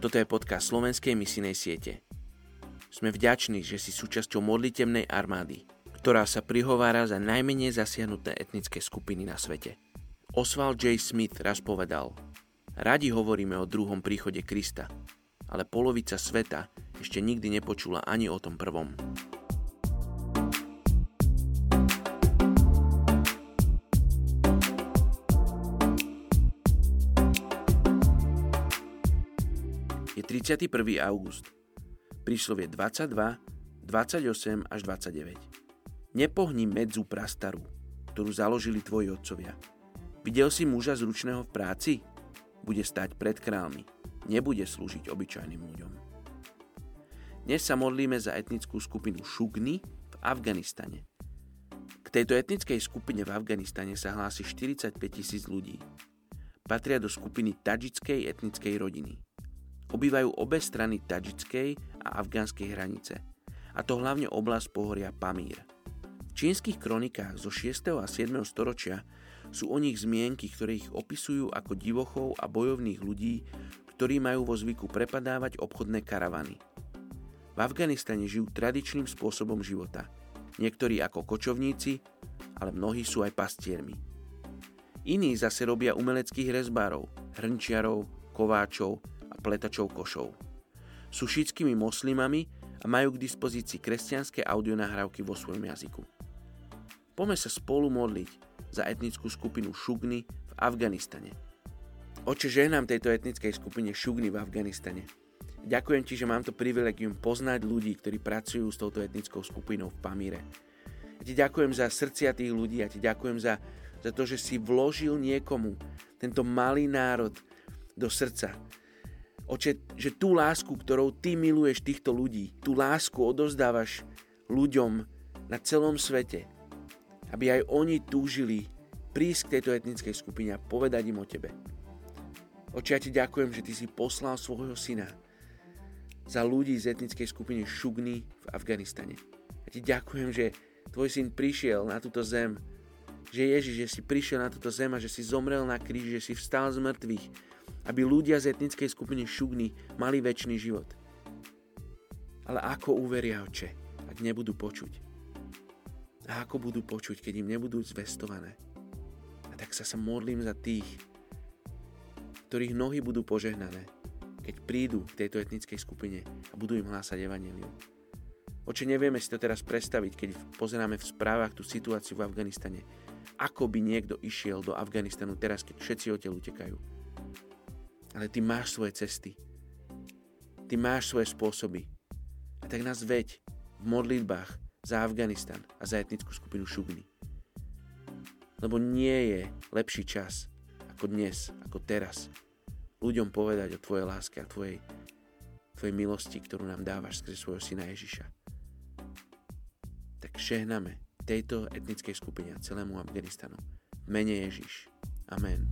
Toto je podcast slovenskej misijnej siete. Sme vďační, že si súčasťou modlitebnej armády, ktorá sa prihovára za najmenej zasiahnuté etnické skupiny na svete. Oswald J. Smith raz povedal, radi hovoríme o druhom príchode Krista, ale polovica sveta ešte nikdy nepočula ani o tom prvom. 31. august. Príslovie 22, 28 až 29. Nepohni medzu prastaru, ktorú založili tvoji otcovia. Videl si muža zručného v práci? Bude stať pred kráľmi. Nebude slúžiť obyčajným ľuďom. Dnes sa modlíme za etnickú skupinu Šugny v Afganistane. K tejto etnickej skupine v Afganistane sa hlási 45 tisíc ľudí. Patria do skupiny tadžickej etnickej rodiny – Obývajú obe strany tadžickej a afgánskej hranice, a to hlavne oblasť pohoria Pamír. V čínskych kronikách zo 6. a 7. storočia sú o nich zmienky, ktoré ich opisujú ako divochov a bojovných ľudí, ktorí majú vo zvyku prepadávať obchodné karavany. V Afganistane žijú tradičným spôsobom života. Niektorí ako kočovníci, ale mnohí sú aj pastiermi. Iní zase robia umeleckých rezbárov, hrnčiarov, kováčov pletačov košov. Sú šítskými moslimami a majú k dispozícii kresťanské audionahrávky vo svojom jazyku. Poďme sa spolu modliť za etnickú skupinu Šugny v Afganistane. Oče, žehnám tejto etnickej skupine Šugny v Afganistane. Ďakujem ti, že mám to privilegium poznať ľudí, ktorí pracujú s touto etnickou skupinou v Pamíre. Ja ti ďakujem za srdcia tých ľudí, ja ti ďakujem za, za to, že si vložil niekomu tento malý národ do srdca, Oče, že tú lásku, ktorou Ty miluješ týchto ľudí, tú lásku odozdávaš ľuďom na celom svete, aby aj oni túžili prísť k tejto etnickej skupine a povedať im o Tebe. Oče, ja Ti ďakujem, že Ty si poslal svojho syna za ľudí z etnickej skupiny Šugny v Afganistane. Ja Ti ďakujem, že Tvoj syn prišiel na túto zem, že Ježiš, že si prišiel na túto zem a že si zomrel na kríži, že si vstal z mŕtvych, aby ľudia z etnickej skupiny Šugny mali väčší život. Ale ako uveria oče, ak nebudú počuť? A ako budú počuť, keď im nebudú zvestované? A tak sa sa modlím za tých, ktorých nohy budú požehnané, keď prídu k tejto etnickej skupine a budú im hlásať evanelium. Oče, nevieme si to teraz predstaviť, keď pozeráme v správach tú situáciu v Afganistane. Ako by niekto išiel do Afganistanu teraz, keď všetci odtiaľ utekajú ale ty máš svoje cesty. Ty máš svoje spôsoby. A tak nás veď v modlitbách za Afganistan a za etnickú skupinu Šugny. Lebo nie je lepší čas ako dnes, ako teraz. Ľuďom povedať o tvojej láske a tvojej, tvojej milosti, ktorú nám dávaš skrze svojho syna Ježiša. Žehname tejto etnickej skupine a celému Afganistanu. Mene Ježiš. Amen.